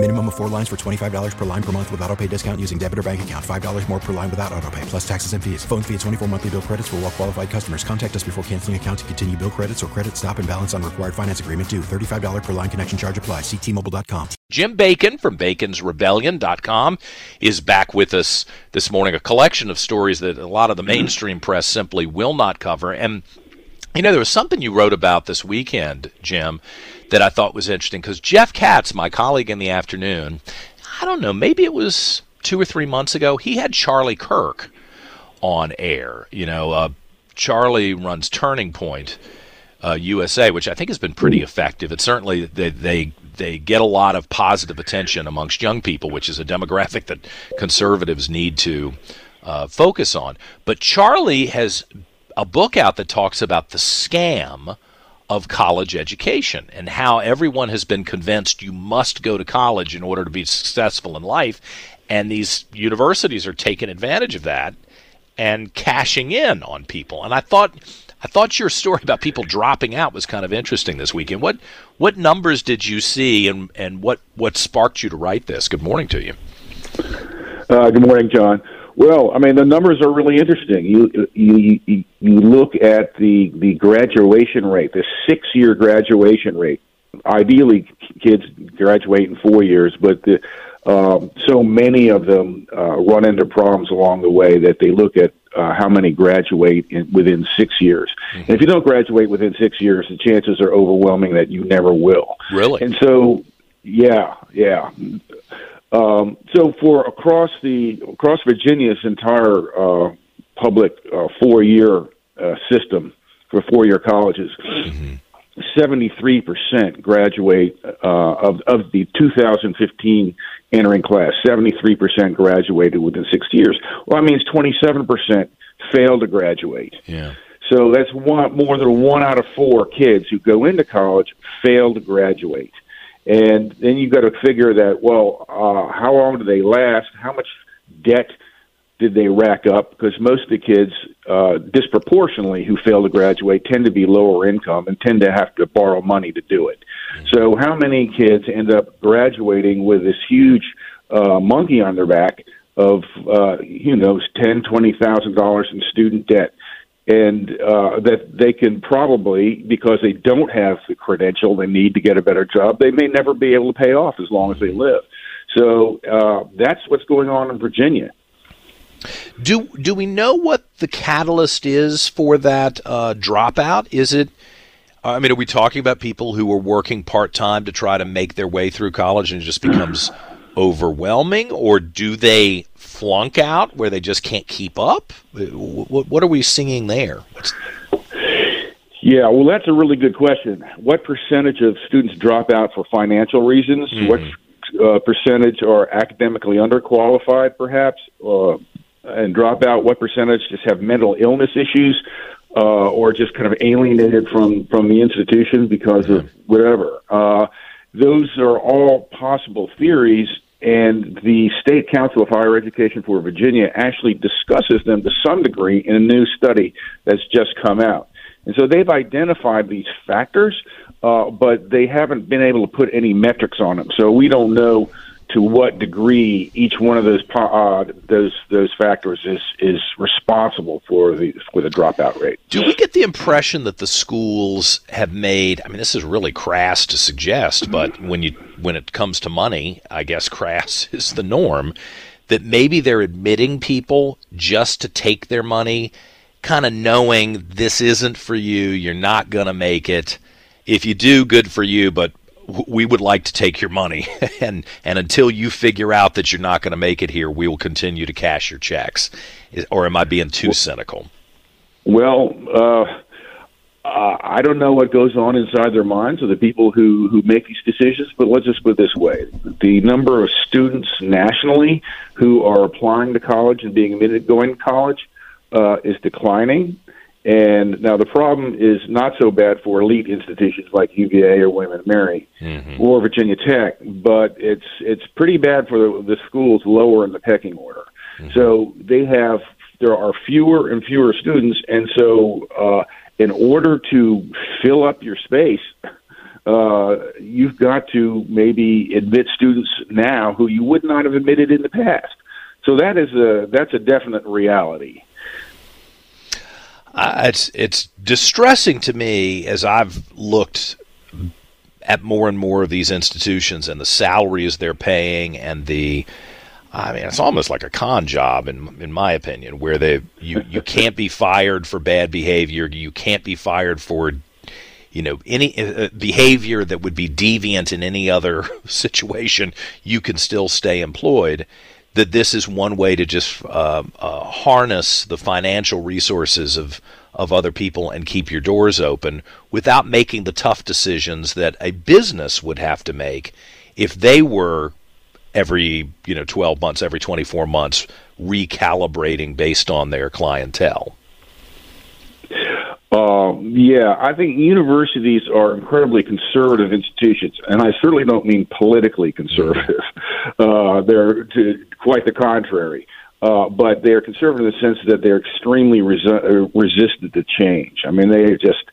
Minimum of four lines for $25 per line per month with auto pay discount using debit or bank account. $5 more per line without auto pay, plus taxes and fees. Phone fee at 24 monthly bill credits for all well qualified customers. Contact us before canceling account to continue bill credits or credit stop and balance on required finance agreement due. $35 per line connection charge apply. Ctmobile.com. Jim Bacon from baconsrebellion.com is back with us this morning. A collection of stories that a lot of the mainstream press simply will not cover. And, you know, there was something you wrote about this weekend, Jim, that I thought was interesting because Jeff Katz, my colleague in the afternoon, I don't know, maybe it was two or three months ago, he had Charlie Kirk on air. You know, uh, Charlie runs Turning Point uh, USA, which I think has been pretty effective. It certainly they, they they get a lot of positive attention amongst young people, which is a demographic that conservatives need to uh, focus on. But Charlie has a book out that talks about the scam of college education and how everyone has been convinced you must go to college in order to be successful in life. And these universities are taking advantage of that and cashing in on people. And I thought I thought your story about people dropping out was kind of interesting this weekend. What what numbers did you see, and and what what sparked you to write this? Good morning to you. Uh, good morning, John. Well, I mean, the numbers are really interesting. You you you, you look at the the graduation rate, the six year graduation rate. Ideally, kids graduate in four years, but the um, so many of them uh, run into problems along the way that they look at uh, how many graduate in, within six years. Mm-hmm. And if you don't graduate within six years, the chances are overwhelming that you never will. Really? And so, yeah, yeah. Um, so for across the across Virginia's entire uh, public uh, four year uh, system for four year colleges. Mm-hmm. 73% graduate uh, of, of the 2015 entering class. 73% graduated within six years. Well, that means 27% failed to graduate. Yeah. So that's one more than one out of four kids who go into college fail to graduate. And then you've got to figure that, well, uh, how long do they last? How much debt did they rack up? Because most of the kids, uh, disproportionately, who fail to graduate tend to be lower income and tend to have to borrow money to do it. So, how many kids end up graduating with this huge uh, monkey on their back of, uh, you know, ten, twenty thousand dollars in student debt? And uh, that they can probably, because they don't have the credential they need to get a better job, they may never be able to pay off as long as they live. So uh, that's what's going on in Virginia. Do do we know what the catalyst is for that uh, dropout? Is it? I mean, are we talking about people who are working part time to try to make their way through college and it just becomes overwhelming, or do they flunk out where they just can't keep up? What, what are we seeing there? Yeah, well, that's a really good question. What percentage of students drop out for financial reasons? Mm-hmm. What uh, percentage are academically underqualified, perhaps? Uh, and drop out? What percentage just have mental illness issues, uh, or just kind of alienated from from the institution because of whatever? Uh, those are all possible theories, and the State Council of Higher Education for Virginia actually discusses them to some degree in a new study that's just come out. And so they've identified these factors, uh, but they haven't been able to put any metrics on them. So we don't know to what degree each one of those uh, those those factors is is responsible for the for the dropout rate. Do we get the impression that the schools have made? I mean, this is really crass to suggest, but when you when it comes to money, I guess crass is the norm. That maybe they're admitting people just to take their money, kind of knowing this isn't for you. You're not going to make it. If you do, good for you, but we would like to take your money. And and until you figure out that you're not going to make it here we will continue to cash your checks. Or am i being too cynical? well uh, uh, i don't know what goes on inside their minds of the people who who make these decisions but let's just put it this way. The number of students nationally who are applying to college and being admitted to going to college uh, is declining And now the problem is not so bad for elite institutions like UVA or William and Mary mm-hmm. or Virginia Tech, but it's it's pretty bad for the, the schools lower in the pecking order. Mm-hmm. So they have there are fewer and fewer students, and so uh, in order to fill up your space, uh, you've got to maybe admit students now who you would not have admitted in the past. So that is a that's a definite reality. It's it's distressing to me as I've looked at more and more of these institutions and the salaries they're paying and the I mean, it's almost like a con job, in in my opinion, where they you you can't be fired for bad behavior. You can't be fired for, you know, any uh, uh behavior that would be deviant in any other situation. You can still stay employed, that this is one way to just uh, uh, harness the financial resources of of other people and keep your doors open without making the tough decisions that a business would have to make if they were every you know 12 months every 24 months recalibrating based on their clientele uh, yeah, I think universities are incredibly conservative institutions, and I certainly don't mean politically conservative. Uh, they're to, quite the contrary. Uh, but they're conservative in the sense that they're extremely resi- uh, resistant to change. I mean, they just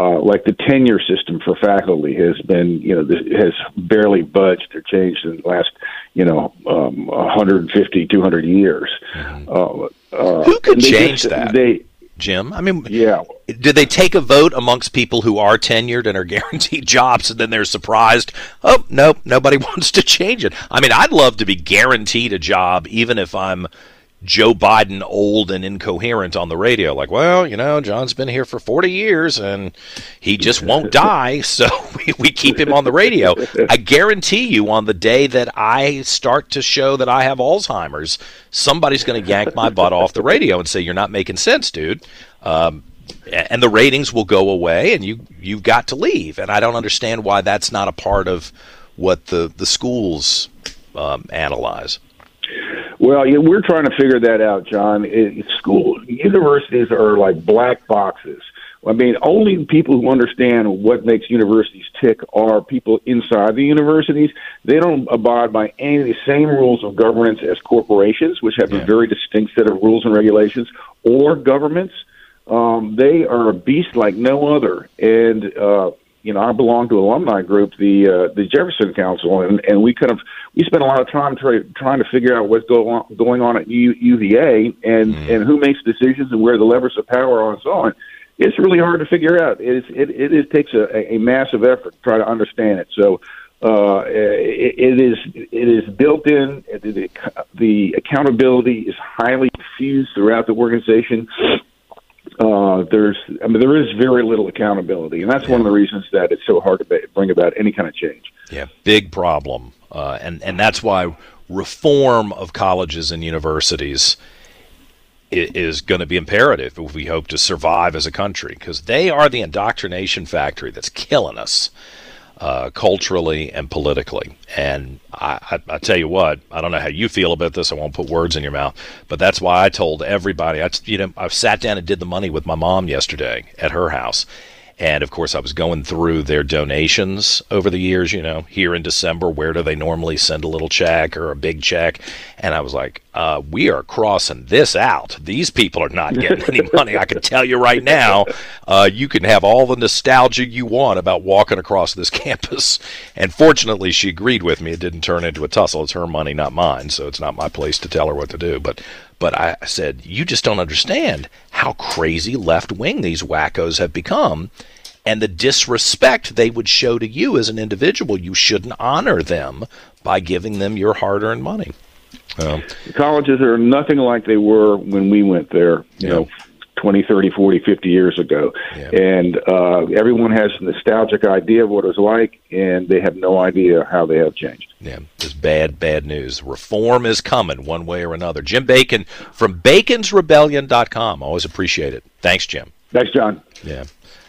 uh, like the tenure system for faculty has been, you know, has barely budged or changed in the last, you know, um, 150, 200 years. Mm-hmm. Uh, uh, Who could change just, that? They Jim? I mean, yeah. Did they take a vote amongst people who are tenured and are guaranteed jobs, and then they're surprised? Oh, nope, nobody wants to change it. I mean, I'd love to be guaranteed a job, even if I'm Joe Biden old and incoherent on the radio. Like, well, you know, John's been here for 40 years and he just won't die, so we, we keep him on the radio. I guarantee you, on the day that I start to show that I have Alzheimer's, somebody's going to yank my butt off the radio and say, You're not making sense, dude. Um, and the ratings will go away and you you've got to leave and i don't understand why that's not a part of what the the schools um, analyze well, yeah, we're trying to figure that out, John. It, school universities are like black boxes. I mean, only people who understand what makes universities tick are people inside the universities. They don't abide by any of the same rules of governance as corporations, which have yeah. a very distinct set of rules and regulations, or governments. Um, they are a beast like no other, and uh, you know, I belong to an alumni group, the uh, the Jefferson Council, and, and we kind of we spent a lot of time try, trying to figure out what's go on, going on at U, UVA and mm. and who makes decisions and where the levers of power are and so on. It's really hard to figure out. It is, it, it, it takes a, a massive effort to try to understand it. So uh, it, it is it is built in. The, the accountability is highly diffused throughout the organization uh, there's, I mean, there is very little accountability, and that's yeah. one of the reasons that it's so hard to bring about any kind of change. Yeah, big problem, uh, and and that's why reform of colleges and universities is going to be imperative if we hope to survive as a country, because they are the indoctrination factory that's killing us uh, culturally and politically. And I, I, I, tell you what, I don't know how you feel about this. I won't put words in your mouth, but that's why I told everybody. I, you know, I sat down and did the money with my mom yesterday at her house, and of course, I was going through their donations over the years, you know, here in December, where do they normally send a little check or a big check? And I was like, uh, we are crossing this out. These people are not getting any money. I can tell you right now, uh, you can have all the nostalgia you want about walking across this campus. And fortunately, she agreed with me. It didn't turn into a tussle. It's her money, not mine. So it's not my place to tell her what to do. But but I said, you just don't understand how crazy left wing these wackos have become and the disrespect they would show to you as an individual. You shouldn't honor them by giving them your hard earned money. Um, Colleges are nothing like they were when we went there, you yeah. know, 20, 30, 40, 50 years ago. Yeah. And uh, everyone has a nostalgic idea of what it was like, and they have no idea how they have changed. Yeah, it's bad, bad news. Reform is coming one way or another. Jim Bacon from baconsrebellion.com. Always appreciate it. Thanks, Jim. Thanks, John. Yeah.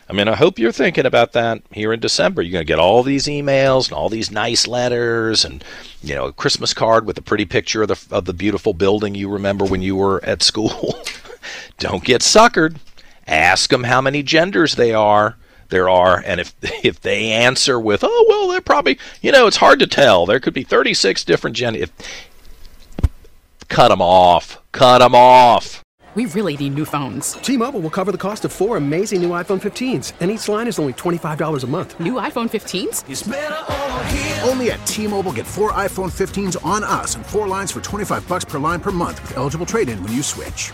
I mean, I hope you're thinking about that here in December. You're going to get all these emails and all these nice letters and, you know, a Christmas card with a pretty picture of the, of the beautiful building you remember when you were at school. Don't get suckered Ask them how many genders they are. There are, and if if they answer with, "Oh well, they're probably," you know, it's hard to tell. There could be 36 different genders. Cut them off. Cut them off. We really need new phones. T-Mobile will cover the cost of four amazing new iPhone 15s, and each line is only $25 a month. New iPhone 15s? Only at T-Mobile get four iPhone 15s on us and four lines for 25 bucks per line per month with eligible trade-in when you switch.